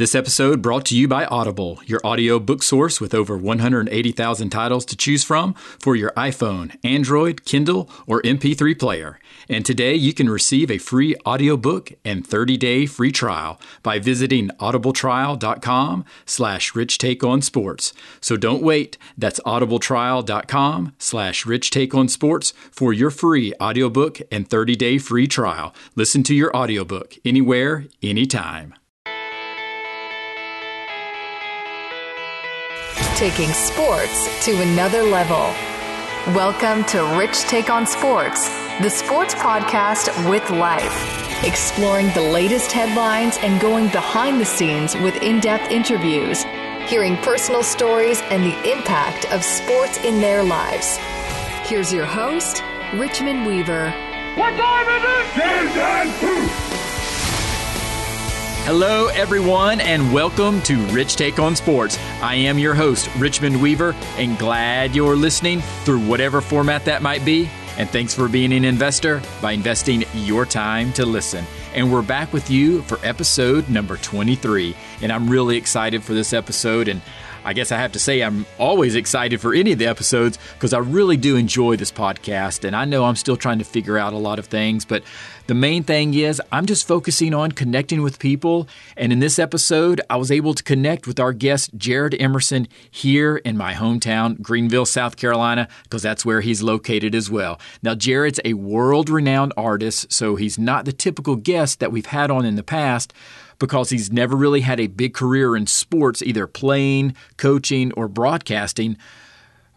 This episode brought to you by Audible, your audio book source with over 180,000 titles to choose from for your iPhone, Android, Kindle, or MP3 player. And today you can receive a free audiobook and 30-day free trial by visiting audibletrial.com slash rich take on sports. So don't wait. That's audibletrial.com slash rich take on sports for your free audiobook and 30-day free trial. Listen to your audiobook anywhere, anytime. Taking sports to another level. Welcome to Rich Take on Sports, the sports podcast with life, exploring the latest headlines and going behind the scenes with in depth interviews, hearing personal stories and the impact of sports in their lives. Here's your host, Richmond Weaver. What time is it? Hello, everyone, and welcome to Rich Take on Sports. I am your host, Richmond Weaver, and glad you're listening through whatever format that might be. And thanks for being an investor by investing your time to listen. And we're back with you for episode number 23. And I'm really excited for this episode. And I guess I have to say I'm always excited for any of the episodes because I really do enjoy this podcast. And I know I'm still trying to figure out a lot of things, but the main thing is I'm just focusing on connecting with people. And in this episode, I was able to connect with our guest, Jared Emerson, here in my hometown, Greenville, South Carolina, because that's where he's located as well. Now, Jared's a world renowned artist, so he's not the typical guest that we've had on in the past because he's never really had a big career in sports, either playing, coaching, or broadcasting.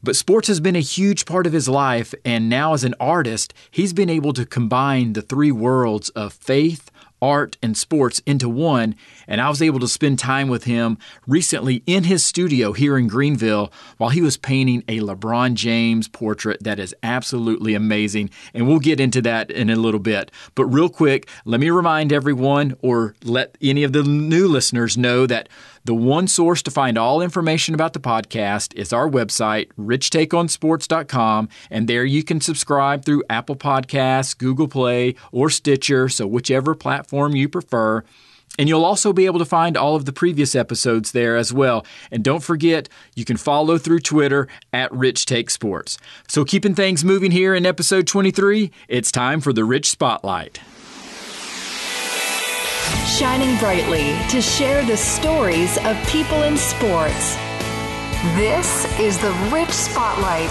But sports has been a huge part of his life, and now as an artist, he's been able to combine the three worlds of faith, art, and sports into one. And I was able to spend time with him recently in his studio here in Greenville while he was painting a LeBron James portrait that is absolutely amazing. And we'll get into that in a little bit. But real quick, let me remind everyone or let any of the new listeners know that the one source to find all information about the podcast is our website, richtakeonsports.com, and there you can subscribe through Apple Podcasts, Google Play, or Stitcher, so whichever platform you prefer. And you'll also be able to find all of the previous episodes there as well. And don't forget, you can follow through Twitter at Rich Take Sports. So, keeping things moving here in episode 23, it's time for the Rich Spotlight shining brightly to share the stories of people in sports. This is the Rich Spotlight.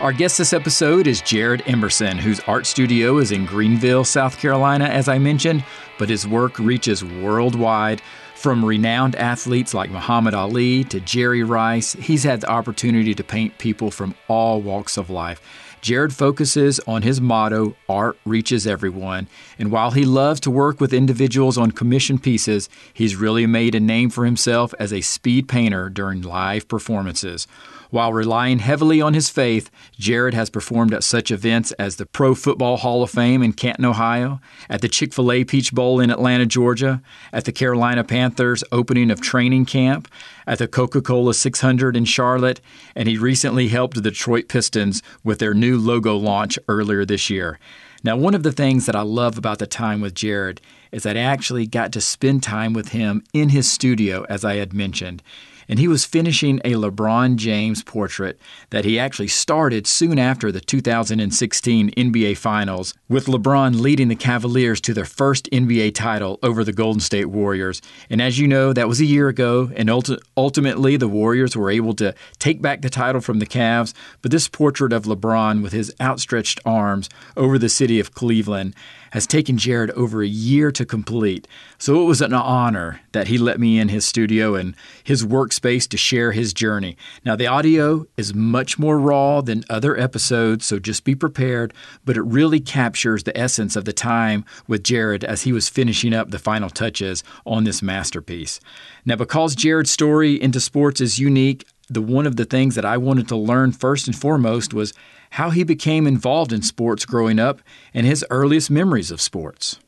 Our guest this episode is Jared Emerson, whose art studio is in Greenville, South Carolina, as I mentioned, but his work reaches worldwide. From renowned athletes like Muhammad Ali to Jerry Rice, he's had the opportunity to paint people from all walks of life. Jared focuses on his motto, Art Reaches Everyone, and while he loves to work with individuals on commission pieces, he's really made a name for himself as a speed painter during live performances. While relying heavily on his faith, Jared has performed at such events as the Pro Football Hall of Fame in Canton, Ohio, at the Chick fil A Peach Bowl in Atlanta, Georgia, at the Carolina Panthers opening of training camp, at the Coca Cola 600 in Charlotte, and he recently helped the Detroit Pistons with their new logo launch earlier this year. Now, one of the things that I love about the time with Jared is that I actually got to spend time with him in his studio, as I had mentioned and he was finishing a LeBron James portrait that he actually started soon after the 2016 NBA Finals, with LeBron leading the Cavaliers to their first NBA title over the Golden State Warriors. And as you know, that was a year ago, and ulti- ultimately the Warriors were able to take back the title from the Cavs. But this portrait of LeBron with his outstretched arms over the city of Cleveland has taken Jared over a year to complete. So it was an honor that he let me in his studio and his workspace to share his journey. Now, the audio is much more raw than other episodes, so just be prepared, but it really captures the essence of the time with Jared as he was finishing up the final touches on this masterpiece. Now, because Jared's story into sports is unique, the one of the things that I wanted to learn first and foremost was how he became involved in sports growing up and his earliest memories of sports.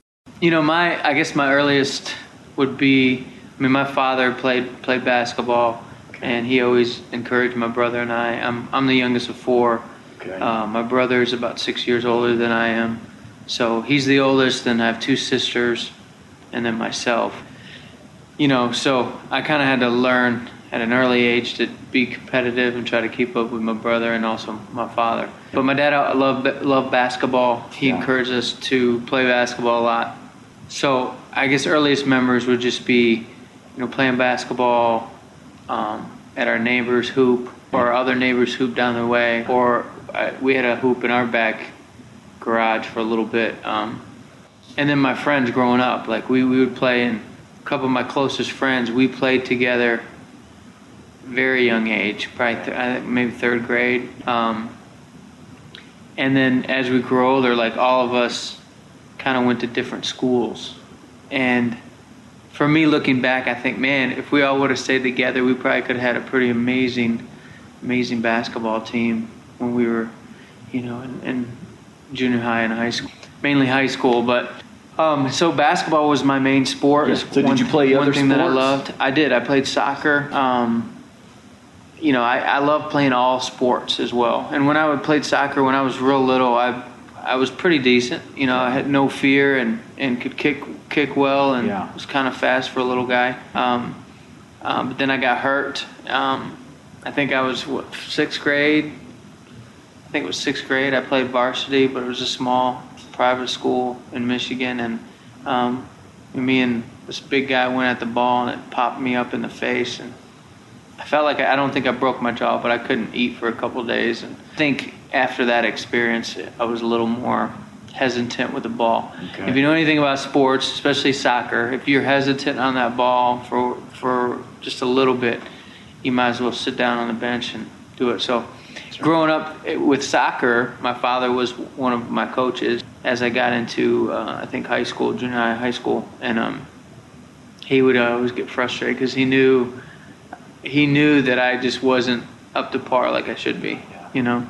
You know, my I guess my earliest would be I mean my father played played basketball and he always encouraged my brother and I. I'm I'm the youngest of four. Okay. Uh, my brother is about six years older than I am, so he's the oldest. And I have two sisters, and then myself. you know, so I kind of had to learn at an early age to be competitive and try to keep up with my brother and also my father. But my dad loved loved basketball. He yeah. encouraged us to play basketball a lot. So I guess earliest memories would just be, you know, playing basketball um, at our neighbor's hoop or other neighbors' hoop down the way, or uh, we had a hoop in our back garage for a little bit. Um, and then my friends growing up, like we, we would play, and a couple of my closest friends, we played together very young age, probably th- maybe third grade. Um, and then as we grew older, like all of us kind of went to different schools. And for me, looking back, I think, man, if we all would have stayed together, we probably could have had a pretty amazing, amazing basketball team when we were, you know, in, in junior high and high school, mainly high school. But um, so basketball was my main sport. Yeah. So one, did you play other one other thing sports? that I loved? I did. I played soccer. Um, you know, I, I love playing all sports as well. And when I would play soccer when I was real little, I I was pretty decent. You know, I had no fear and, and could kick kick well and yeah. was kind of fast for a little guy. Um, um, but then I got hurt. Um, I think I was what sixth grade. I think it was sixth grade. I played varsity, but it was a small private school in Michigan, and um, me and this big guy went at the ball and it popped me up in the face and felt like I, I don't think I broke my jaw, but I couldn't eat for a couple days. And I think after that experience, I was a little more hesitant with the ball. Okay. If you know anything about sports, especially soccer, if you're hesitant on that ball for for just a little bit, you might as well sit down on the bench and do it. So, right. growing up with soccer, my father was one of my coaches. As I got into, uh, I think high school, junior high, high school, and um, he would always get frustrated because he knew he knew that I just wasn't up to par like I should be, you know.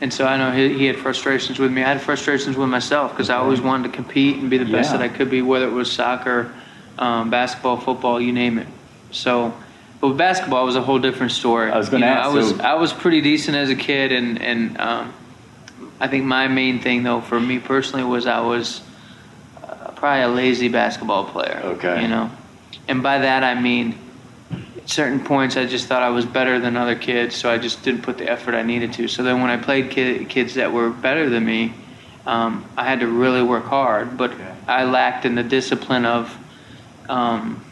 And so I know he, he had frustrations with me. I had frustrations with myself because I always wanted to compete and be the best yeah. that I could be, whether it was soccer, um, basketball, football, you name it. So, but with basketball, it was a whole different story. I was going to ask. I was so. I was pretty decent as a kid, and and um, I think my main thing though for me personally was I was uh, probably a lazy basketball player. Okay. You know, and by that I mean certain points I just thought I was better than other kids, so I just didn't put the effort I needed to. So then when I played kid, kids that were better than me, um, I had to really work hard, but okay. I lacked in the discipline of, um,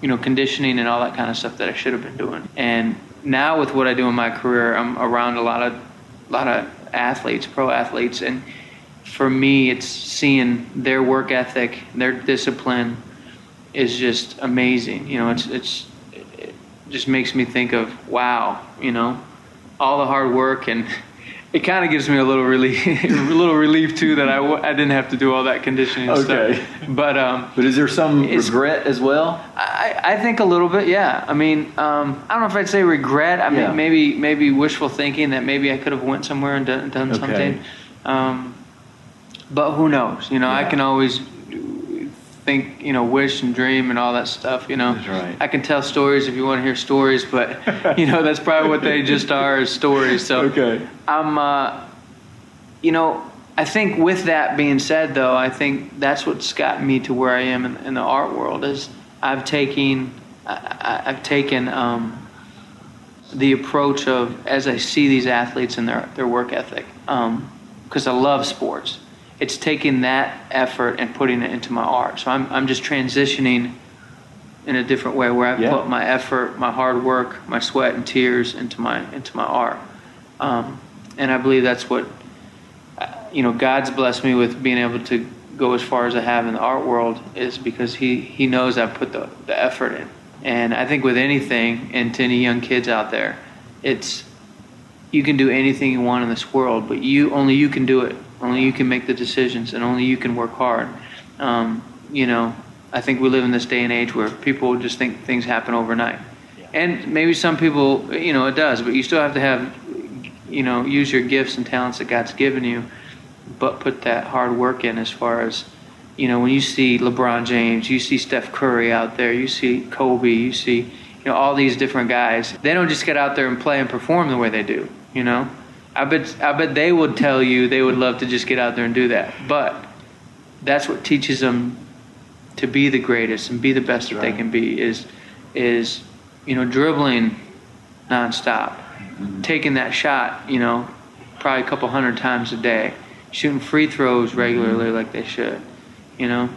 you know, conditioning and all that kind of stuff that I should have been doing. And now with what I do in my career, I'm around a lot of, a lot of athletes, pro athletes, and for me, it's seeing their work ethic, their discipline is just amazing. You know, it's it's just makes me think of wow, you know, all the hard work and it kind of gives me a little relief, a little relief too that I w- I didn't have to do all that conditioning okay. stuff. But um, but is there some regret as well? I, I think a little bit, yeah. I mean, um, I don't know if I'd say regret. I mean, maybe maybe wishful thinking that maybe I could have went somewhere and done, done okay. something. Um, but who knows? You know, yeah. I can always think, you know, wish and dream and all that stuff. You know, right. I can tell stories if you want to hear stories, but you know, that's probably what they just are is stories. So okay. I'm, uh, you know, I think with that being said, though, I think that's what's gotten me to where I am in, in the art world is I've taken, I, have taken um, the approach of as I see these athletes and their their work ethic, because um, I love sports it's taking that effort and putting it into my art. So I'm, I'm just transitioning in a different way where I yeah. put my effort, my hard work, my sweat and tears into my into my art. Um, and I believe that's what you know God's blessed me with being able to go as far as I have in the art world is because he he knows I put the, the effort in. And I think with anything and to any young kids out there, it's you can do anything you want in this world, but you only you can do it only you can make the decisions, and only you can work hard. Um, you know, I think we live in this day and age where people just think things happen overnight, yeah. and maybe some people, you know, it does. But you still have to have, you know, use your gifts and talents that God's given you, but put that hard work in. As far as, you know, when you see LeBron James, you see Steph Curry out there, you see Kobe, you see, you know, all these different guys. They don't just get out there and play and perform the way they do. You know, I bet I bet they would tell you they would love to just get out there and do that. But that's what teaches them to be the greatest and be the best that right. they can be is is you know dribbling nonstop, mm-hmm. taking that shot you know probably a couple hundred times a day, shooting free throws regularly mm-hmm. like they should, you know.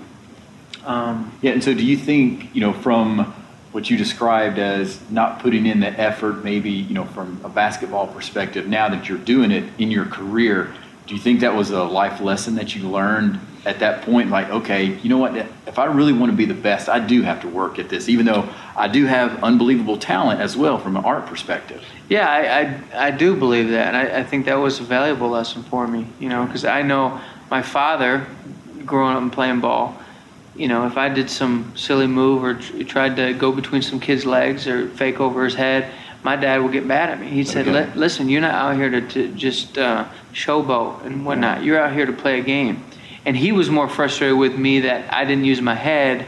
Um, yeah, and so do you think you know from what you described as not putting in the effort, maybe you know from a basketball perspective, now that you're doing it in your career, do you think that was a life lesson that you learned at that point? Like, okay, you know what? If I really want to be the best, I do have to work at this, even though I do have unbelievable talent as well from an art perspective. Yeah, I, I, I do believe that. And I, I think that was a valuable lesson for me, you know, because I know my father, growing up and playing ball, you know, if I did some silly move or tried to go between some kid's legs or fake over his head, my dad would get mad at me. He said, okay. "Listen, you're not out here to, to just uh, showboat and whatnot. You're out here to play a game." And he was more frustrated with me that I didn't use my head.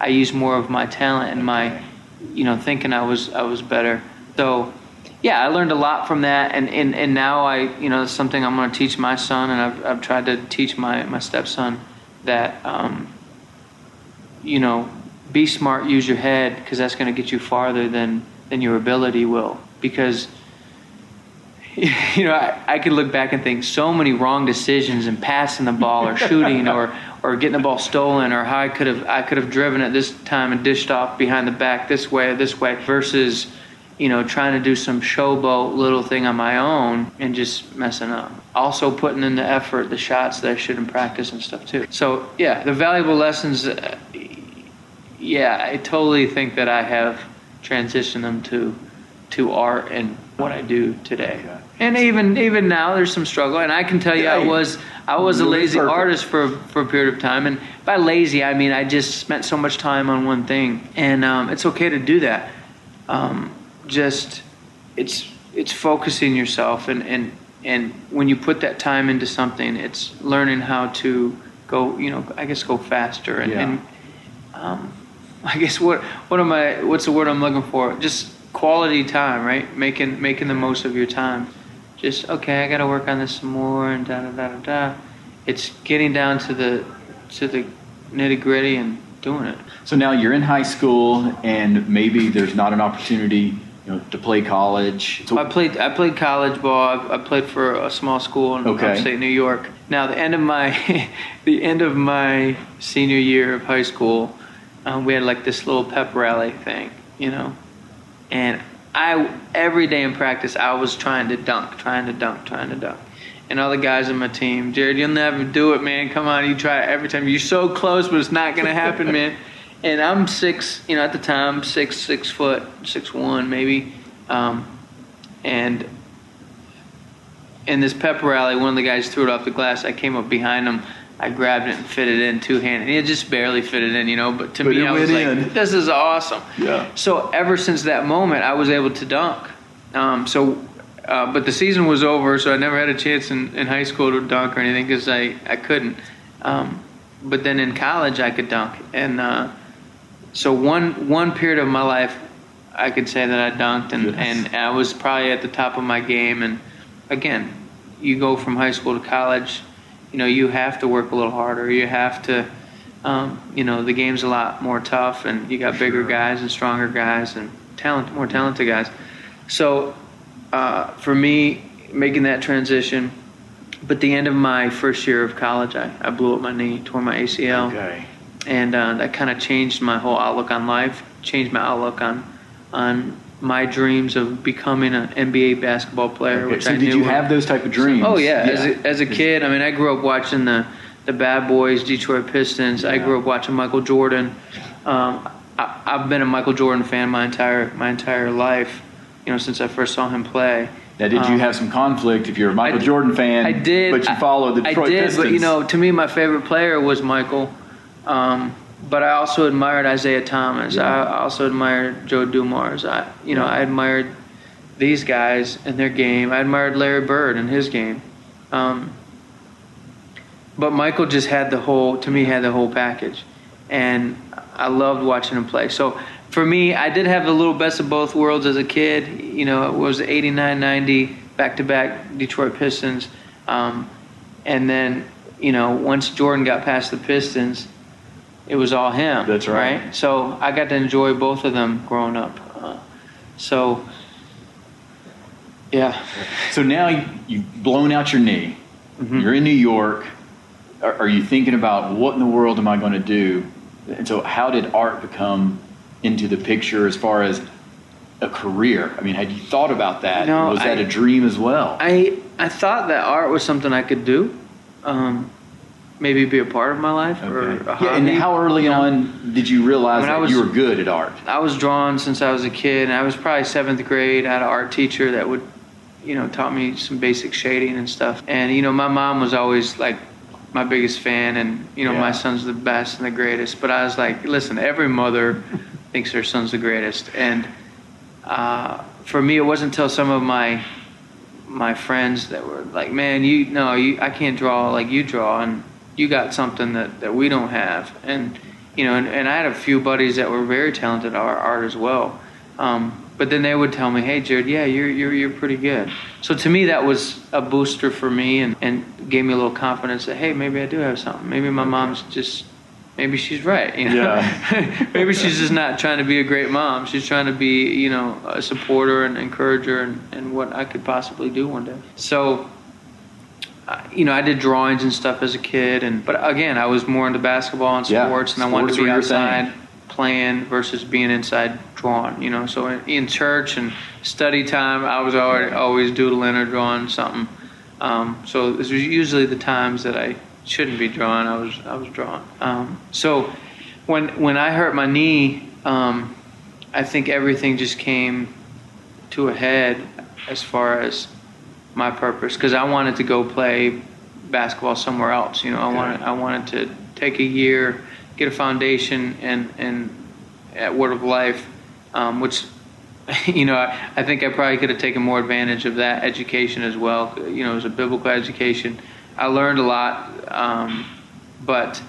I used more of my talent and my, you know, thinking I was I was better. So, yeah, I learned a lot from that, and and, and now I, you know, it's something I'm going to teach my son, and I've I've tried to teach my my stepson that, um, you know, be smart, use your head, because that's going to get you farther than than your ability will. Because, you know, I, I could look back and think so many wrong decisions in passing the ball or shooting or, or getting the ball stolen or how I could have I could have driven it this time and dished off behind the back this way or this way versus you know trying to do some showboat little thing on my own and just messing up. Also putting in the effort, the shots that I should in practice and stuff too. So yeah, the valuable lessons. Uh, Yeah, I totally think that I have transitioned them to to art and what I do today. Okay. And even even now, there's some struggle. And I can tell you, I was I was a lazy perfect. artist for for a period of time. And by lazy, I mean I just spent so much time on one thing. And um, it's okay to do that. Um, just it's it's focusing yourself and and and when you put that time into something, it's learning how to go. You know, I guess go faster and. Yeah. and um, I guess what what am I? What's the word I'm looking for? Just quality time, right? Making making the most of your time. Just okay, I got to work on this some more and da da da da da. It's getting down to the to the nitty gritty and doing it. So now you're in high school, and maybe there's not an opportunity. You know, to play college. So I played. I played college ball. I, I played for a small school in okay. upstate New York. Now, the end of my, the end of my senior year of high school, um, we had like this little pep rally thing, you know, and I every day in practice I was trying to dunk, trying to dunk, trying to dunk. And all the guys on my team, Jared, you'll never do it, man. Come on, you try it every time. You're so close, but it's not gonna happen, man. And I'm six, you know, at the time, six, six foot, six one maybe, um, and in this pep rally, one of the guys threw it off the glass. I came up behind him I grabbed it and fit it in two handed. It just barely fit it in, you know. But to but me, I was like, in. "This is awesome." Yeah. So ever since that moment, I was able to dunk. Um, so, uh, but the season was over, so I never had a chance in, in high school to dunk or anything because I I couldn't. Um, but then in college, I could dunk, and uh, so one one period of my life, I could say that I dunked, and, yes. and I was probably at the top of my game. And again, you go from high school to college you know you have to work a little harder. You have to, um, you know, the game's a lot more tough, and you got bigger guys and stronger guys and talent, more talented guys. So uh, for me, making that transition, but the end of my first year of college, I, I blew up my knee, tore my ACL, okay. and uh, that kind of changed my whole outlook on life, changed my outlook on on my dreams of becoming an NBA basketball player. Okay. Which so I did you have those type of dreams? Oh yeah, yeah. As, a, as a kid, I mean, I grew up watching the the Bad Boys, Detroit Pistons. Yeah. I grew up watching Michael Jordan. Um, I, have been a Michael Jordan fan my entire my entire life. You know, since I first saw him play. Now, did you um, have some conflict if you're a Michael I, Jordan fan? I did, but you followed the Detroit I did, Pistons. but you know, to me, my favorite player was Michael. Um, but I also admired Isiah Thomas. Yeah. I also admired Joe Dumars. I, you know, I admired these guys and their game. I admired Larry Bird and his game. Um, but Michael just had the whole, to me, had the whole package, and I loved watching him play. So for me, I did have the little best of both worlds as a kid. You know, it was 89, 90, back-to-back Detroit Pistons, um, and then you know, once Jordan got past the Pistons it was all him. That's right. So I got to enjoy both of them growing up. Uh, so yeah. So now you've blown out your knee. Mm-hmm. You're in New York. Are, are you thinking about what in the world am I going to do? And so, how did art become into the picture as far as a career? I mean, had you thought about that? No, was that a dream as well? I I thought that art was something I could do. Um, maybe be a part of my life okay. or. Yeah, and how early you know? on did you realize that was, you were good at art? I was drawn since I was a kid, and I was probably seventh grade. I had an art teacher that would, you know, taught me some basic shading and stuff. And you know, my mom was always like my biggest fan, and you know, yeah. my son's the best and the greatest. But I was like, listen, every mother thinks their son's the greatest, and uh, for me, it wasn't until some of my my friends that were like, "Man, you no, you I can't draw like you draw, and you got something that that we don't have." And you know, and, and I had a few buddies that were very talented at art as well. Um, but then they would tell me, "Hey, Jared, yeah, you're you're you're pretty good." So to me, that was a booster for me, and and gave me a little confidence that hey, maybe I do have something. Maybe my mom's just maybe she's right. You know? Yeah. maybe she's just not trying to be a great mom. She's trying to be, you know, a supporter and encourager and, and what I could possibly do one day. So, you know, I did drawings and stuff as a kid, and but again, I was more into basketball and sports, yeah. and I wanted to be outside playing versus being inside drawing. You know, so in, in, church and study time, I was already always doodling or drawing something. Um, so this was usually the times that I shouldn't be drawing. I was I was drawing. Um, so when when I hurt my knee, um, I think everything just came to a head as far as my purpose because I wanted to go play basketball somewhere else. You know, I wanted I wanted to take a year, get a foundation, and and at Word of Life, um, which you know, I, I, think I probably could have taken more advantage of that education as well. You know, it was a biblical education. I learned a lot, um, but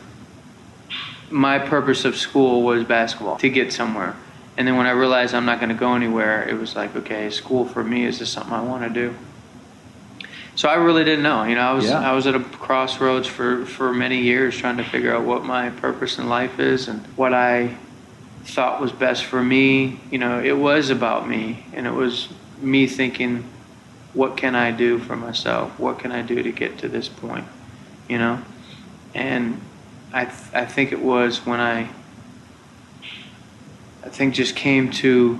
my purpose of school was basketball to get somewhere. And then when I realized I'm not going to go anywhere, it was like, okay, school for me is this something I want to do? So I really didn't know. You know, I was yeah. I was at a crossroads for for many years trying to figure out what my purpose in life is and what I thought was best for me. You know, it was about me, and it was me thinking what can I do for myself? What can I do to get to this point? You know? And I, th- I think it was when I, I think just came to,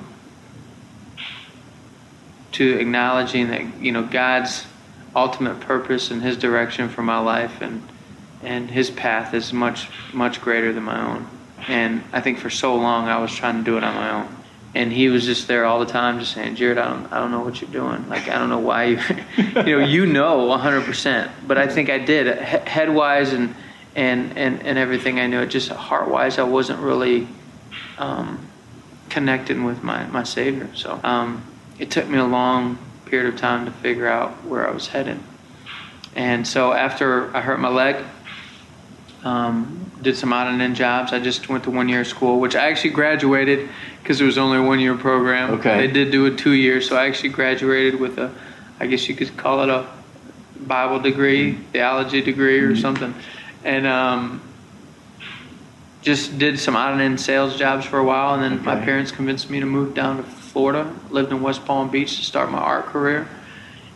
to acknowledging that, you know, God's ultimate purpose and his direction for my life and, and his path is much, much greater than my own. And I think for so long I was trying to do it on my own and he was just there all the time, just saying, "Jared, I don't, I don't know what you're doing. Like, I don't know why you, you know, you know, 100 percent. But I think I did, head wise and and and and everything I knew. Just heart wise, I wasn't really um, connecting with my my Savior. So um, it took me a long period of time to figure out where I was headed. And so after I hurt my leg, um, did some odd and end jobs. I just went to one year of school, which I actually graduated because it was only a one year program. Okay. They did do it two years, so I actually graduated with a, I guess you could call it a Bible degree, theology degree, or mm-hmm. something, and um, just did some odd and end sales jobs for a while, and then okay. my parents convinced me to move down to Florida. Lived in West Palm Beach to start my art career,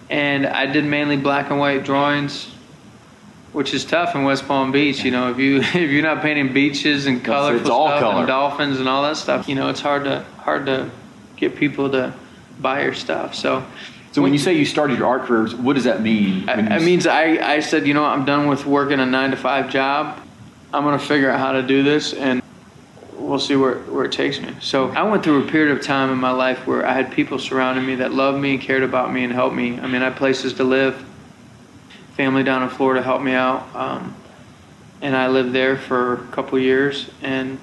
and I did mainly black and white drawings which is tough in West Palm Beach. You know, if you if you're not painting beaches and colorful stuff color. and dolphins and all that stuff, you know, it's hard to hard to get people to buy your stuff. So. So when, when you say you started your art career, what does that mean? It means I, I said, you know, I'm done with working a nine to five job. I'm going to figure out how to do this, and we'll see where, where it takes me. So I went through a period of time in my life where I had people surrounding me that loved me, and cared about me, and helped me. I mean, I had places to live family down in Florida helped me out, um, and I lived there for a couple years. And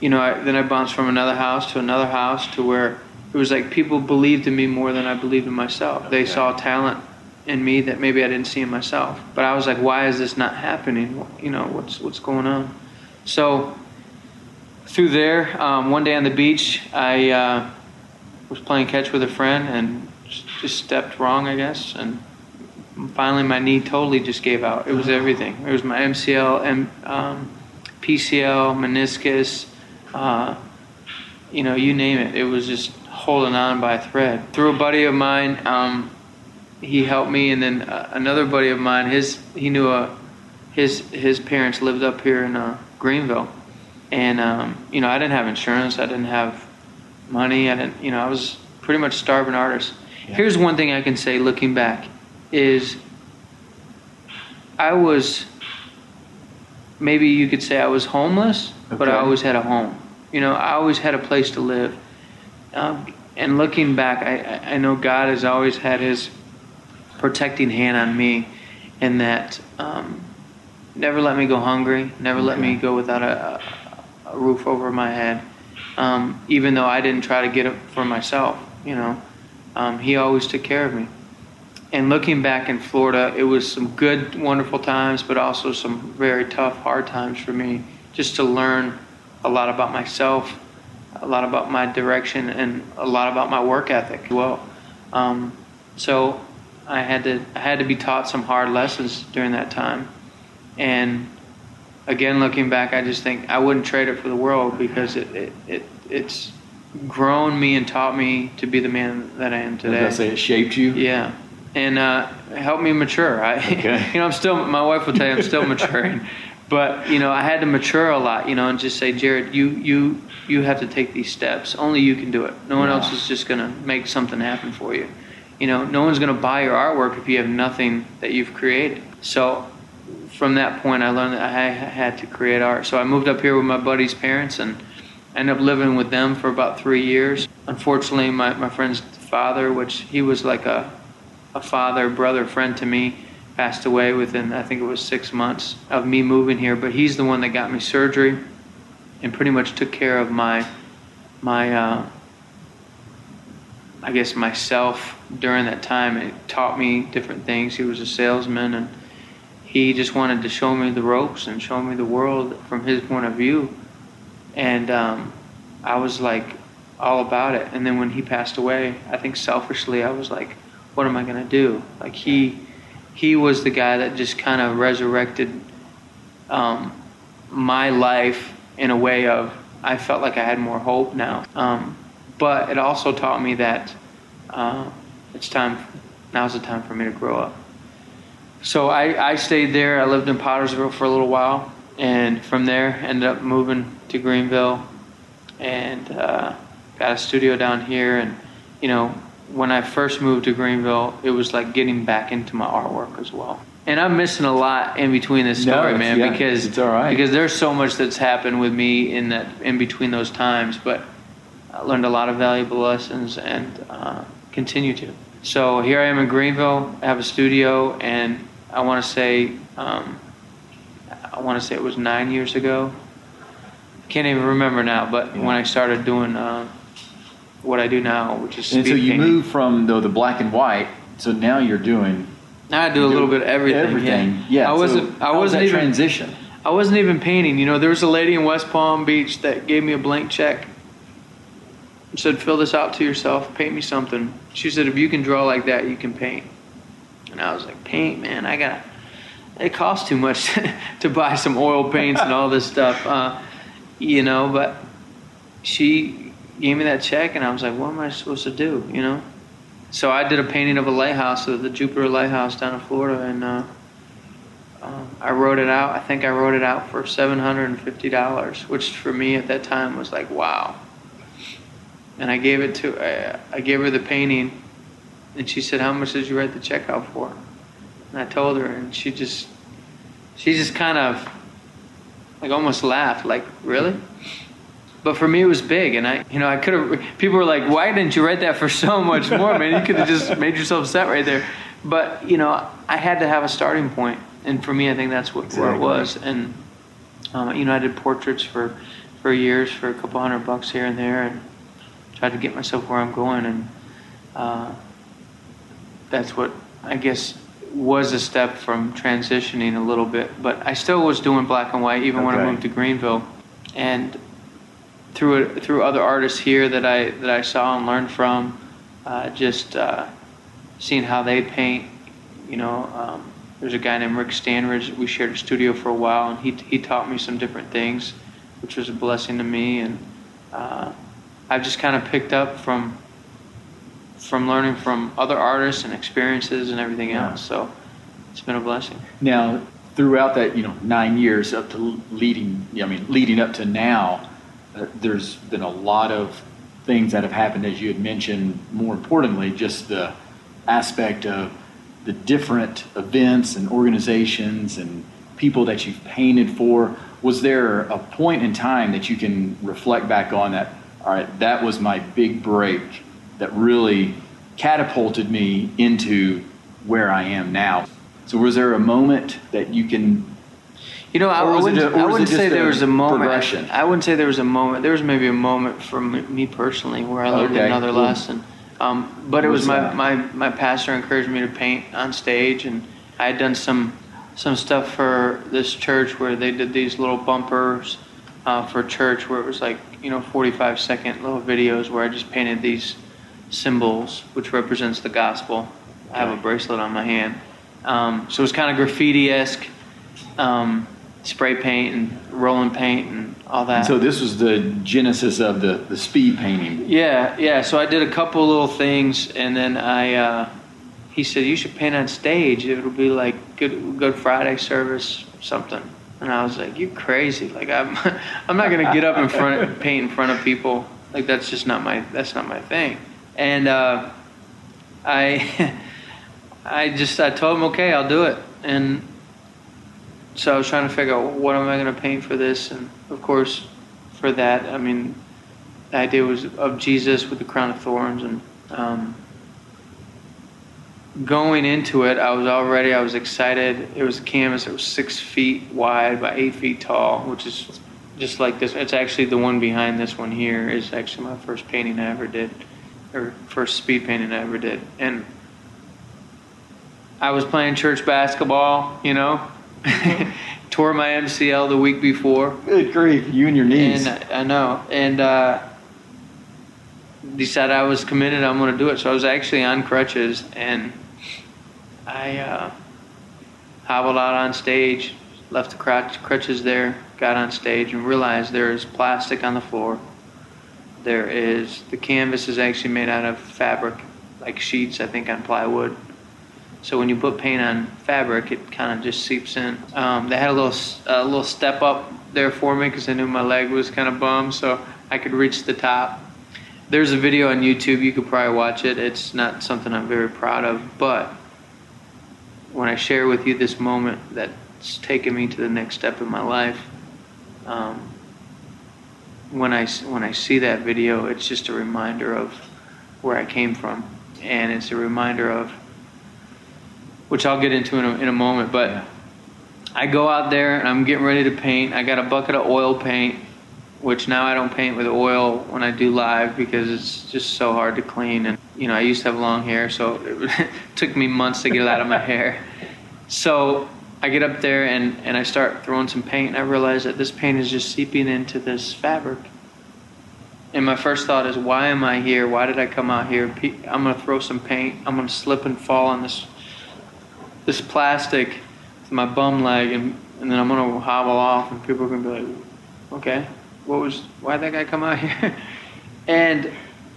you know, I, then I bounced from another house to another house to where it was like people believed in me more than I believed in myself. They saw talent in me that maybe I didn't see in myself. But I was like, why is this not happening? You know, what's what's going on? So through there, um, one day on the beach, I uh, was playing catch with a friend and just stepped wrong, I guess, and finally my knee totally just gave out. It was everything. It was my MCL and um, PCL, meniscus, uh, you know, you name it. It was just holding on by a thread. Through a buddy of mine, um, he helped me, and then uh, another buddy of mine, his he knew a his his parents lived up here in uh, Greenville, and um, you know I didn't have insurance, I didn't have money, I didn't you know I was pretty much starving artist. Yeah. Here's one thing I can say looking back is I was maybe you could say I was homeless, okay. but I always had a home. You know, I always had a place to live. Um, and looking back, I, I know God has always had His protecting hand on me, and that um, never let me go hungry, never okay. let me go without a, roof over my head. Um, even though I didn't try to get it for myself, you know, um, He always took care of me and looking back in Florida, it was some good, wonderful times, but also some very tough, hard times for me just to learn a lot about myself, a lot about my direction, and a lot about my work ethic as well. Um, so I had to I had to be taught some hard lessons during that time, and again, looking back, I just think I wouldn't trade it for the world because it, it, it it's grown me and taught me to be the man that I am today. I say it shaped you. Yeah, and uh, helped me mature. I, okay. you know, I'm still. My wife will tell you I'm still maturing, but you know, I had to mature a lot. You know, and just say, Jared, you you you have to take these steps. Only you can do it. No one else is just gonna make something happen for you. You know, no one's gonna buy your artwork if you have nothing that you've created. So. From that point, I learned that I had to create art. So I moved up here with my buddy's parents and ended up living with them for about three years. Unfortunately, my, my friend's father, which he was like a a father, brother, friend to me, passed away within I think it was six months of me moving here. But he's the one that got me surgery and pretty much took care of my my uh, I guess myself during that time. It taught me different things. He was a salesman and he just wanted to show me the ropes and show me the world from his point of view. And um, I was like all about it. And then when he passed away, I think selfishly I was like, what am I going to do? Like he he was the guy that just kind of resurrected um, my life in a way of I felt like I had more hope now. Um, but it also taught me that uh, it's time. Now's the time for me to grow up. So I, I stayed there. I lived in Powdersville for a little while, and from there ended up moving to Greenville, and uh, got a studio down here. And you know, when I first moved to Greenville, it was like getting back into my artwork as well. And I'm missing a lot in between this story, no, man, yeah, because it's all right. because there's so much that's happened with me in that in between those times. But I learned a lot of valuable lessons and uh, continue to. So here I am in Greenville. I have a studio, and I want to say um, I want to say it was nine years ago. Can't even remember now, but yeah. when I started doing. Uh, what I do now, which is and so you painting. move from though the black and white. So now you're doing. Now I do a little bit of everything. Everything, yeah. yeah. I wasn't. So I wasn't even transition. I wasn't even painting. You know, there was a lady in West Palm Beach that gave me a blank check. and Said, fill this out to yourself. Paint me something. She said, if you can draw like that, you can paint. And I was like, paint, man. I got. It costs too much to buy some oil paints and all this stuff. Uh, you know, but she gave me that check, and I was like, what am I supposed to do? You know. So I did a painting of a lighthouse, of the Jupiter Lighthouse down in Florida, and uh, uh, I wrote it out. I think I wrote it out for seven hundred and fifty dollars, which for me at that time was like wow. And I gave it to I, I gave her the painting, and she said, "How much did you write the check out for?" And I told her, and she just she just kind of like almost laughed, like really. But for me, it was big, and I, you know, I could have. People were like, "Why didn't you write that for so much more, man? You could have just made yourself set right there." But you know, I had to have a starting point, and for me, I think that's what exactly. where it was. And um, you know, I did portraits for for years for a couple hundred bucks here and there, and tried to get myself where I'm going, and uh, that's what I guess was a step from transitioning a little bit. But I still was doing black and white even okay. when I moved to Greenville, and through it, through other artists here that I that I saw and learned from, uh, just uh, seeing how they paint, you know, um, there's a guy named Rick Stanridge. We shared a studio for a while, and he he taught me some different things, which was a blessing to me. And uh, I've just kind of picked up from from learning from other artists and experiences and everything yeah. else. So it's been a blessing. Now, throughout that you know nine years up to leading, I mean leading up to now, uh, there's been a lot of things that have happened, as you had mentioned. More importantly, just the aspect of the different events and organizations and people that you've painted for. Was there a point in time that you can reflect back on that? All right, that was my big break that really catapulted me into where I am now. So, was there a moment that you can? You know, I wouldn't, a, I wouldn't say there was a moment. I, I, wouldn't say there was a moment. There was maybe a moment for me personally where I learned okay, another cool. lesson. Um, but it was, was my, my, my pastor encouraged me to paint on stage, and I had done some some stuff for this church where they did these little bumpers uh, for church where it was like you know 45 second little videos where I just painted these symbols which represents the gospel. I have a bracelet on my hand, um, so it was kind of graffiti esque. Um, spray paint and rolling paint and all that. So this was the genesis of the, the speed painting. Yeah, yeah. So I did a couple little things, and then I uh, he said you should paint on stage. It'll be like Good Good Friday service something. And I was like, you're crazy? Like I'm I'm not gonna get up in front of, paint in front of people. Like that's just not my that's not my thing. And uh, I I just I told him okay, I'll do it. And so I was trying to figure out what am I going to paint for this, and of course, for that, I mean, the idea was of Jesus with the crown of thorns, and um, going into it, I was already I was excited. It was a canvas that was six feet wide by eight feet tall, which is just like this. It's actually the one behind this one here is actually my first painting I ever did, or first speed painting I ever did, and I was playing church basketball, you know, Tore my MCL the week before. Good grief, you and your knees. And I know, and uh, decided I was committed. I'm going to do it. So I was actually on crutches, and I uh, hobbled out on stage, left the crutch, crutches there, got on stage, and realized there is plastic on the floor. There is the canvas is actually made out of fabric, like sheets, I think, on plywood so when you put paint on fabric, it kind of just seeps in. Um, they had a little a little step up there for me because I knew my leg was kind of bummed, so I could reach the top. There's a video on YouTube. You could probably watch it. It's not something I'm very proud of, but when I share with you this moment that's taken me to the next step in my life, um, when I when I see that video, it's just a reminder of where I came from, and it's a reminder of which I'll get into in a, in a moment. But yeah. I go out there and I'm getting ready to paint. I got a bucket of oil paint, which now I don't paint with oil when I do live because it's just so hard to clean. And you know, I used to have long hair, so it took me months to get it out of my hair. So I get up there and, and I start throwing some paint, and I realize that this paint is just seeping into this fabric. And my first thought is, why am I here? Why did I come out here? I'm going to throw some paint. I'm going to slip and fall on this this plastic to my bum leg, and, and then I'm gonna hobble off, and people are gonna be like, okay, what was, why did that guy come out here? and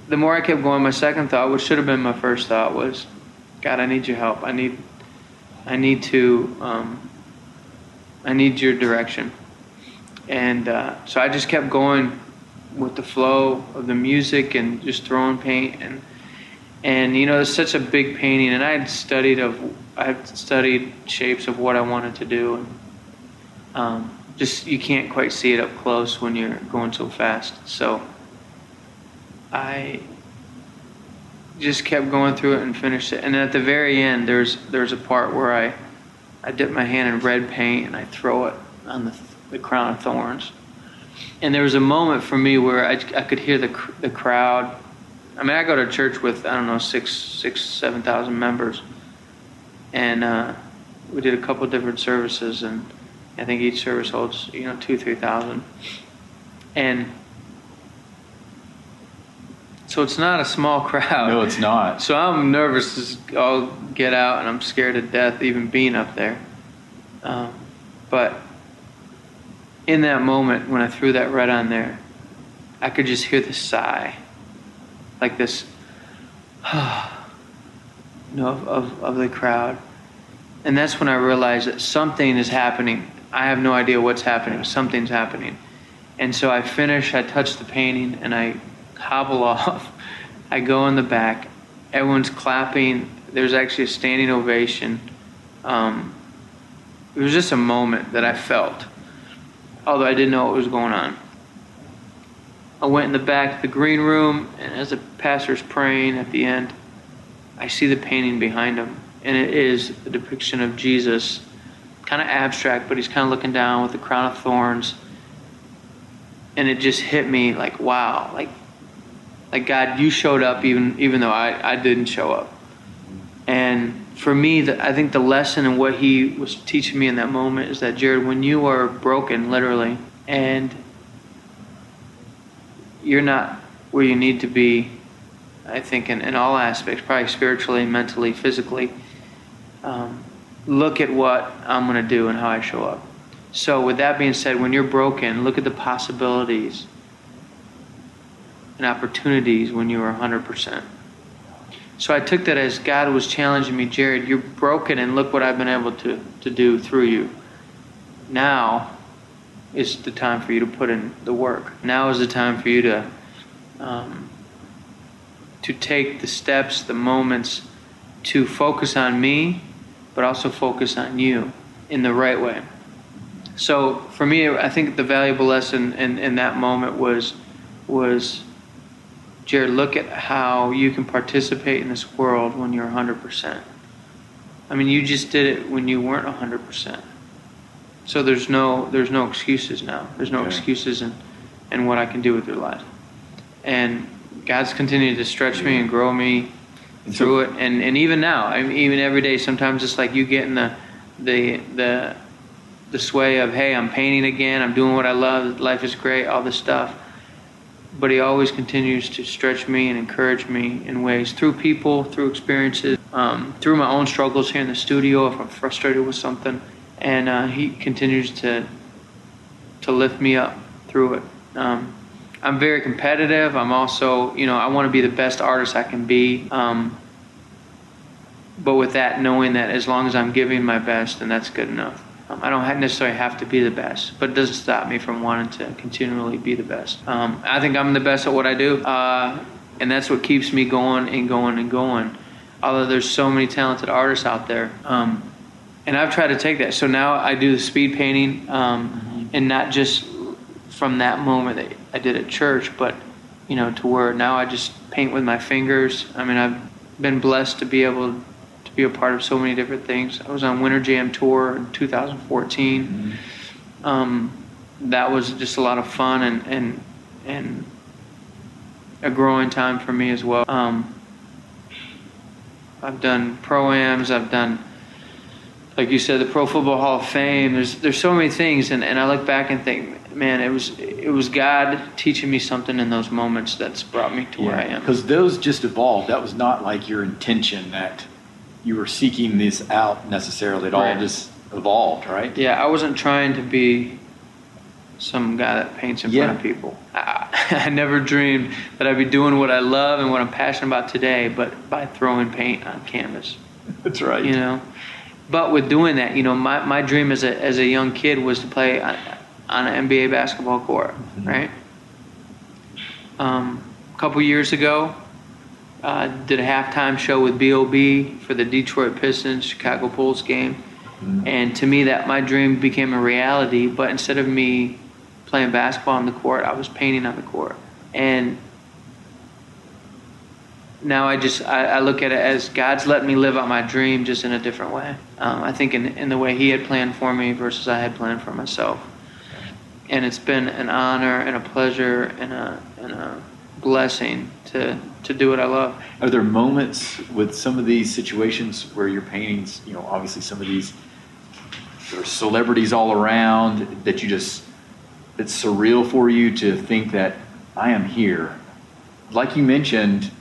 the more I kept going, my second thought, which should have been my first thought, was, God, I need your help. I need, I need to, um, I need your direction. And uh, so I just kept going with the flow of the music and just throwing paint and and you know it's such a big painting and i had studied of I had studied shapes of what I wanted to do, and um, just you can't quite see it up close when you're going so fast. So I just kept going through it and finished it. And at the very end, there's there's a part where I I dip my hand in red paint and I throw it on the the crown of thorns. And there was a moment for me where I, I could hear the the crowd. I mean, I go to church with I don't know six six seven thousand members and uh, we did a couple different services, and I think each service holds you know two three thousand, and So it's not a small crowd. No, it's not. So I'm nervous as I'll get out, and I'm scared to death even being up there. Um, but in that moment when I threw that red on there, I could just hear the sigh, like this, you know, of, of, of the crowd. And that's when I realized that something is happening. I have no idea what's happening. Something's happening. And so I finish, I touch the painting, and I hobble off. I go in the back. Everyone's clapping. There's actually a standing ovation. Um, it was just a moment that I felt, although I didn't know what was going on. I went in the back of the green room, and as the pastor's praying at the end, I see the painting behind him, and it is a depiction of Jesus, kind of abstract, but he's kind of looking down with a crown of thorns. And it just hit me like, wow, like like God, you showed up even even though I, I didn't show up. And for me, the, I think the lesson and what He was teaching me in that moment is that Jared, when you are broken, literally, and you're not where you need to be, I think in, in all aspects, probably spiritually, mentally, physically. Um, look at what I'm going to do and how I show up. So, with that being said, when you're broken, look at the possibilities and opportunities when you were 100%. So I took that as God was challenging me, Jared, you're broken, and look what I've been able to, to do through you. Now is the time for you to put in the work. Now is the time for you to um, to take the steps, the moments to focus on me, but also focus on you in the right way. So for me, I think the valuable lesson in, in that moment was was Jared, look at how you can participate in this world when you're 100%. I mean, you just did it when you weren't 100%. So there's no there's no excuses now. There's no excuses in, in what I can do with your life. And God's continued to stretch me and grow me through it. And, and even now, I mean, even every day, sometimes it's like you get in the the the the sway of, hey, I'm painting again. I'm doing what I love. Life is great. All this stuff but he always continues to stretch me and encourage me in ways through people, through experiences, um, through my own struggles here in the studio if I'm frustrated with something, and uh, he continues to to lift me up through it. Um, I'm very competitive. I'm also, you know, I want to be the best artist I can be. Um, but with that, knowing that as long as I'm giving my best, then that's good enough. Um, I don't necessarily have to be the best, but it doesn't stop me from wanting to continually be the best. Um, I think I'm the best at what I do, uh, and that's what keeps me going and going and going. Although there's so many talented artists out there, um, and I've tried to take that. So now I do the speed painting, um, mm-hmm. and not just from that moment that I did at church, but you know, to where now I just paint with my fingers. I mean, I've been blessed to be able be a part of so many different things. I was on Winter Jam tour in 2014. Mm-hmm. Um, that was just a lot of fun and and and a growing time for me as well. Um, I've done proams. I've done, like you said, the Pro Football Hall of Fame. There's there's so many things, and, and I look back and think, man, it was it was God teaching me something in those moments that's brought me to yeah, where I am. Because those just evolved. That was not like your intention. That you were seeking this out necessarily. It right. all just evolved, right? Yeah, I wasn't trying to be some guy that paints in yeah. front of people. I, I, never dreamed that I'd be doing what I love and what I'm passionate about today, but by throwing paint on canvas. That's right. You know, but with doing that, you know, my, my dream as a as a young kid was to play on, on an NBA basketball court, mm-hmm. right? Um, a couple years ago, uh, did a halftime show with B.O.B. for the Detroit Pistons Chicago Bulls game. Mm-hmm. And to me, that my dream became a reality. But instead of me playing basketball on the court, I was painting on the court. And now I just I, I, look at it as God's let me live out my dream just in a different way. Um, I think in, in the way He had planned for me versus I had planned for myself. And it's been an honor and a pleasure and a, and a blessing to to do what I love. Are there moments with some of these situations where your paintings, you know, obviously some of these there are celebrities all around that you just it's surreal for you to think that I am here like you mentioned,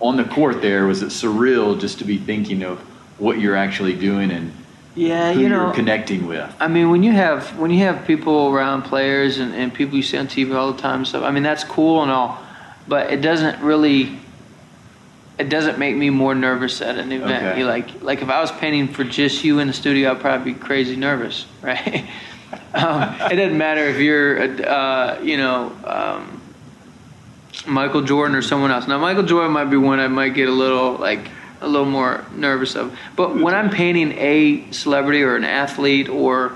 on the court there was it surreal just to be thinking of what you're actually doing and yeah, who you know, you're connecting with. I mean, when you have when you have people around players and, and people you see on TV all the time, and stuff. I mean, that's cool and all, but it doesn't really. It doesn't make me more nervous at an event. Okay. You like like if I was painting for just you in the studio, I'd probably be crazy nervous, right? um, it doesn't matter if you're, uh, you know. Um, Michael Jordan or someone else. Now, Michael Jordan might be one I might get a little like a little more nervous of. But when I'm painting a celebrity or an athlete or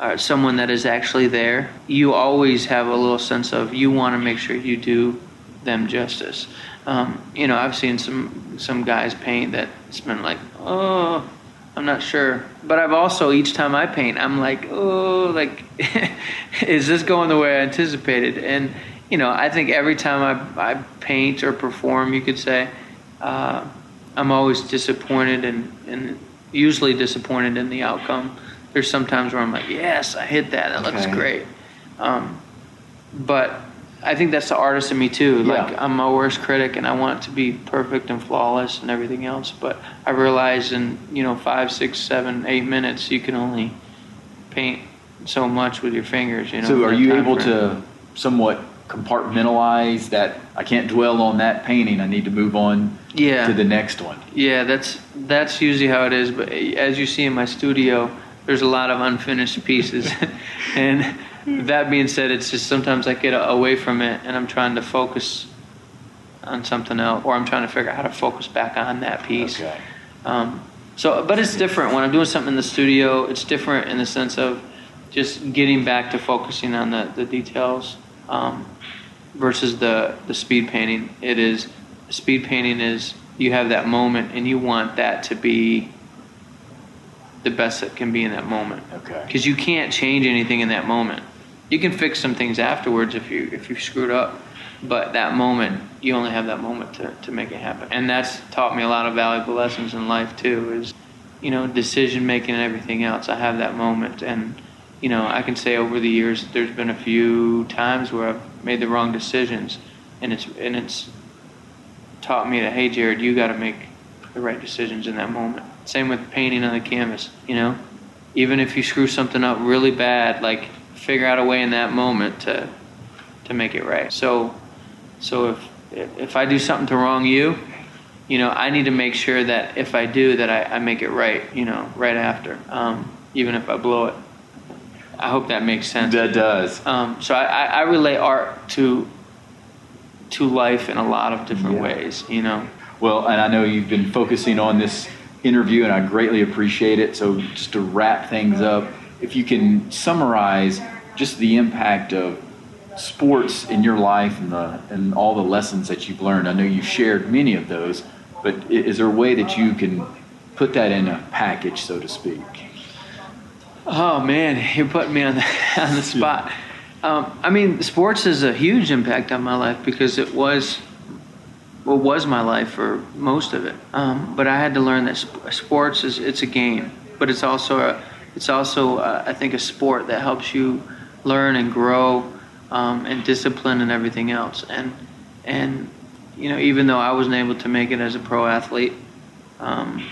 uh, someone that is actually there, you always have a little sense of you want to make sure you do them justice. Um, you know, I've seen some some guys paint that it's been like, oh, I'm not sure. But I've also each time I paint, I'm like, oh, like, is this going the way I anticipated? And you know, I think every time I, I paint or perform, you could say, uh, I'm always disappointed and, and usually disappointed in the outcome. There's sometimes where I'm like, yes, I hit that. That looks great. Um, but I think that's the artist in me too. Like Yeah. I'm my worst critic, and I want it to be perfect and flawless and everything else. But I realize in you know five, six, seven, eight minutes, you can only paint so much with your fingers. You know. So, are you able frame. to somewhat compartmentalize that? I can't dwell on that painting. I need to move on Yeah. to the next one. Yeah, that's that's usually how it is. But as you see in my studio, there's a lot of unfinished pieces, and that being said, it's just sometimes I get away from it and I'm trying to focus on something else, or I'm trying to figure out how to focus back on that piece. Okay. Um, so, but it's different when I'm doing something in the studio. It's different in the sense of just getting back to focusing on the, the details um, versus the the speed painting. It is speed painting is you have that moment and you want that to be the best that can be in that moment Okay. because you can't change anything in that moment. You can fix some things afterwards if you if you screwed up, but that moment you only have that moment to, to make it happen. And that's taught me a lot of valuable lessons in life too. Is you know decision making and everything else. I have that moment, and you know I can say over the years there's been a few times where I've made the wrong decisions, and it's and it's taught me that hey Jared, you got to make the right decisions in that moment. Same with painting on the canvas. You know, even if you screw something up really bad, like figure out a way in that moment to to make it right. So so if if I do something to wrong you, you know, I need to make sure that if I do, that I, I make it right. You know, right after, um, even if I blow it. I hope that makes sense. That does. Um, so I, I, I relate art to to life in a lot of different Yeah. ways. You know. Well, and I know you've been focusing on this interview, and I greatly appreciate it. So, just to wrap things up, if you can summarize just the impact of sports in your life and the and all the lessons that you've learned. I know you've shared many of those, but is there a way that you can put that in a package, so to speak? Oh man, you put me on the on the spot. Um, I mean, sports has a huge impact on my life because it was what was my life for most of it. Um, but I had to learn that sports is it's a game, but it's also a, it's also uh, I think a sport that helps you learn and grow um, and discipline and everything else. And and you know even though I wasn't able to make it as a pro athlete, um,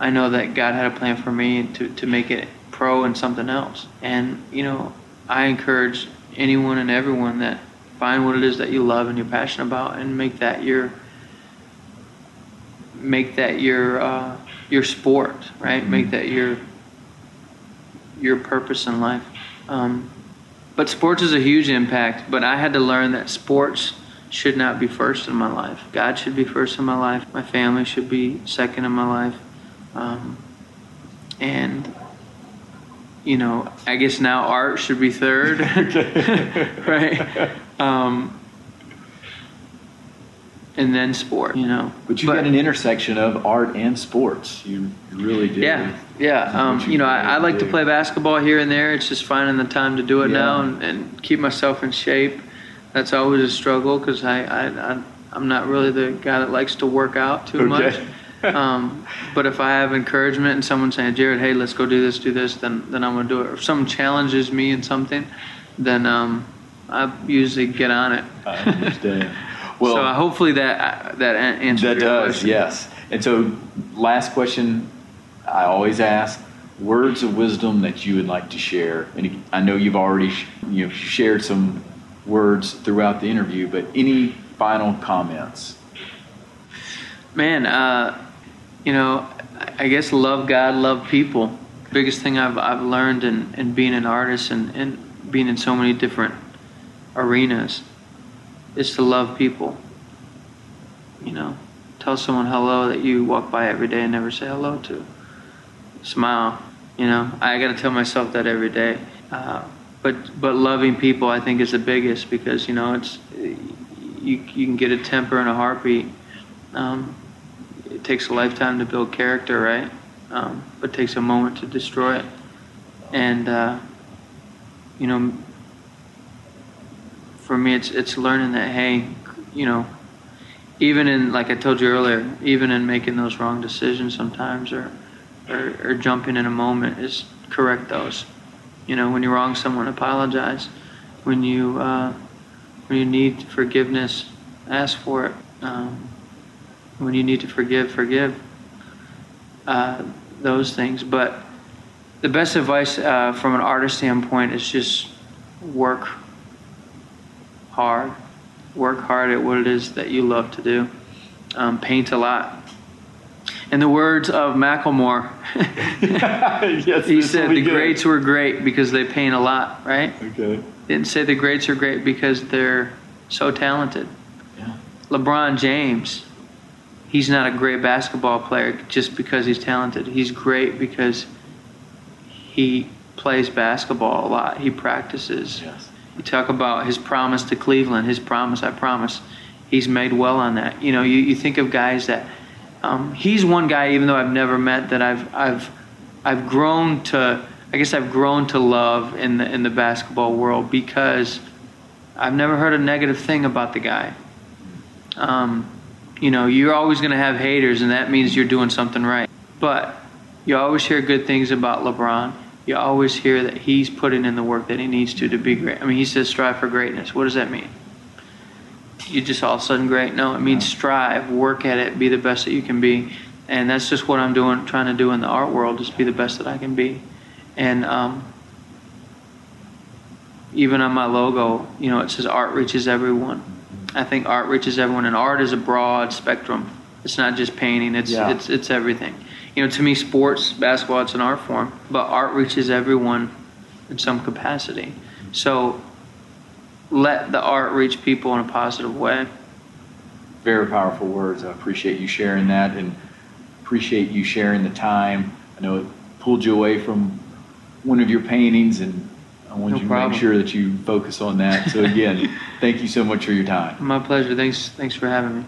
I know that God had a plan for me to, to make it pro and something else. And, you know, I encourage anyone and everyone that find what it is that you love and you're passionate about and make that your make that your uh, your sport, right? Make that your your purpose in life. Um, but sports is a huge impact. But I had to learn that sports should not be first in my life. God should be first in my life. My family should be second in my life. Um, and you know, I guess now art should be third, right? Um, and then sport, you know. But you've got an intersection of art and sports. You you really do. Yeah, yeah. Um, what you know, I, I like to play basketball here and there. It's just finding the time to do it Yeah. now and, and keep myself in shape. That's always a struggle because I, I, I I'm not really the guy that likes to work out too much. Um, but if I have encouragement and someone saying, Jared, hey, let's go do this, do this, then then I'm gonna do it. Or if someone challenges me in something, then um, I usually get on it. I understand. Well, so hopefully that that answers that does. Question. Yes. And so, last question I always ask: words of wisdom that you would like to share. And I know you've already you know shared some words throughout the interview, but any final comments? Man, uh, you know, I guess love God, love people. biggest thing I've I've learned in, in being an artist and, and being in so many different arenas is to love people. You know, tell someone hello that you walk by every day and never say hello to. Smile. You know, I got to tell myself that every day. Uh, but but loving people, I think, is the biggest because you know it's you you can get a temper and a heartbeat. Um, it takes a lifetime to build character, right? Um, but it takes a moment to destroy it. And uh, you know, for me, it's it's learning that hey, you know, even in like I told you earlier, even in making those wrong decisions sometimes, or or, or jumping in a moment, is correct those. You know, when you wrong someone, apologize. When you uh, when you need forgiveness, ask for it. Um, when you need to forgive, forgive. Uh, those things, but the best advice uh, from an artist standpoint is just work hard. Work hard at what it is that you love to do. Um, paint a lot. In the words of Macklemore, yes, he said the good. greats were great because they paint a lot, right? Okay. Didn't say the greats are great because they're so talented. Yeah. LeBron James, he's not a great basketball player just because he's talented. He's great because he plays basketball a lot. He practices. Yes. You talk about his promise to Cleveland, his promise, I promise. He's made well on that. You know, you, you think of guys that um, he's one guy, even though I've never met, that I've I've I've grown to. I guess I've grown to love in the in the basketball world because I've never heard a negative thing about the guy. Um, you know, you're always going to have haters, and that means you're doing something right. But you always hear good things about LeBron. You always hear that he's putting in the work that he needs to to be great. I mean, he says strive for greatness. What does that mean? you just all of a sudden great. No, it means strive, work at it, be the best that you can be, and that's just what I'm doing, trying to do in the art world, just be the best that I can be, and um, even on my logo, you know, it says art reaches everyone. I think art reaches everyone, and art is a broad spectrum. It's not just painting; it's yeah. it's it's everything. You know, to me, sports, basketball, it's an art form, but art reaches everyone in some capacity. So let the art reach people in a positive way. Very powerful words. I appreciate you sharing that and appreciate you sharing the time. I know it pulled you away from one of your paintings and I want no you problem. to make sure that you focus on that. So again, thank you so much for your time. My pleasure. Thanks thanks for having me.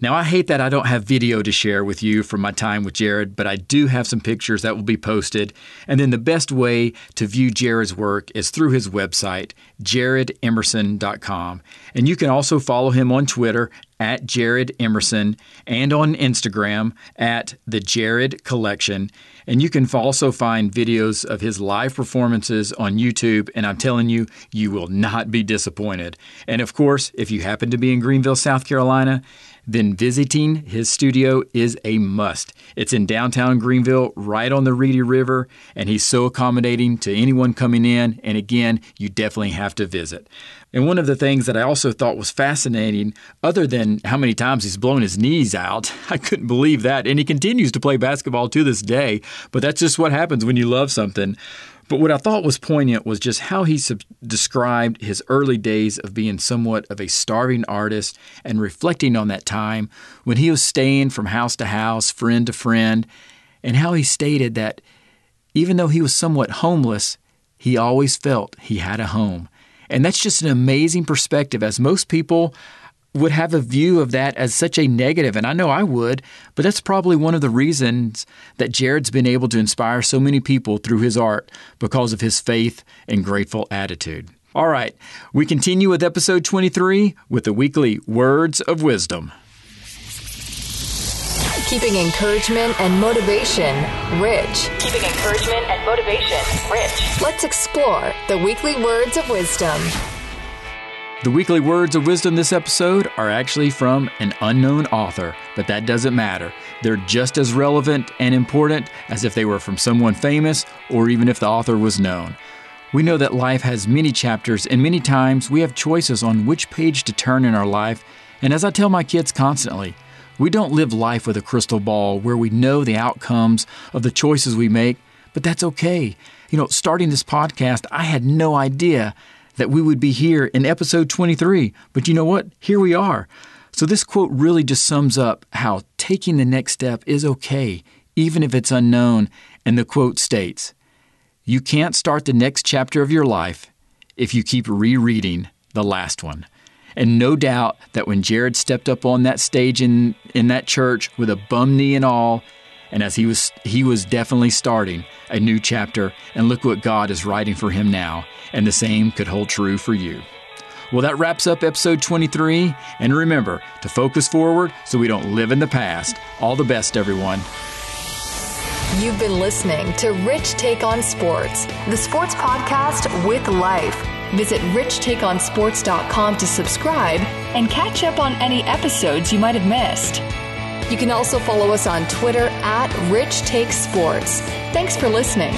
Now, I hate that I don't have video to share with you from my time with Jared, but I do have some pictures that will be posted. And then the best way to view Jared's work is through his website, jaredemerson.com. And you can also follow him on Twitter at Jared Emerson and on Instagram at The Jared Collection. And you can also find videos of his live performances on YouTube, and I'm telling you, you will not be disappointed. And of course, if you happen to be in Greenville, South Carolina, then visiting his studio is a must. It's in downtown Greenville, right on the Reedy River, and he's so accommodating to anyone coming in. And again, you definitely have to visit. And one of the things that I also thought was fascinating, other than how many times he's blown his knees out, I couldn't believe that. And he continues to play basketball to this day, but that's just what happens when you love something. But what I thought was poignant was just how he sub- described his early days of being somewhat of a starving artist and reflecting on that time when he was staying from house to house, friend to friend, and how he stated that even though he was somewhat homeless, he always felt he had a home. And that's just an amazing perspective, as most people would have a view of that as such a negative, and I know I would, but that's probably one of the reasons that Jared's been able to inspire so many people through his art because of his faith and grateful attitude. All right, we continue with episode 23 with the weekly Words of Wisdom. Keeping encouragement and motivation rich. Keeping encouragement and motivation rich. Let's explore the weekly Words of Wisdom. The weekly words of wisdom this episode are actually from an unknown author, but that doesn't matter. They're just as relevant and important as if they were from someone famous or even if the author was known. We know that life has many chapters, and many times we have choices on which page to turn in our life. And as I tell my kids constantly, we don't live life with a crystal ball where we know the outcomes of the choices we make, but that's okay. You know, starting this podcast, I had no idea that we would be here in episode 23. But you know what? Here we are. So, this quote really just sums up how taking the next step is okay, even if it's unknown. And the quote states You can't start the next chapter of your life if you keep rereading the last one. And no doubt that when Jared stepped up on that stage in, in that church with a bum knee and all, and as he was he was definitely starting a new chapter and look what God is writing for him now and the same could hold true for you. Well, that wraps up episode 23. And remember to focus forward so we don't live in the past. All the best, everyone. You've been listening to Rich Take on Sports, the sports podcast with life. Visit richtakeonsports.com to subscribe and catch up on any episodes you might have missed. You can also follow us on Twitter at Rich Take Sports. Thanks for listening.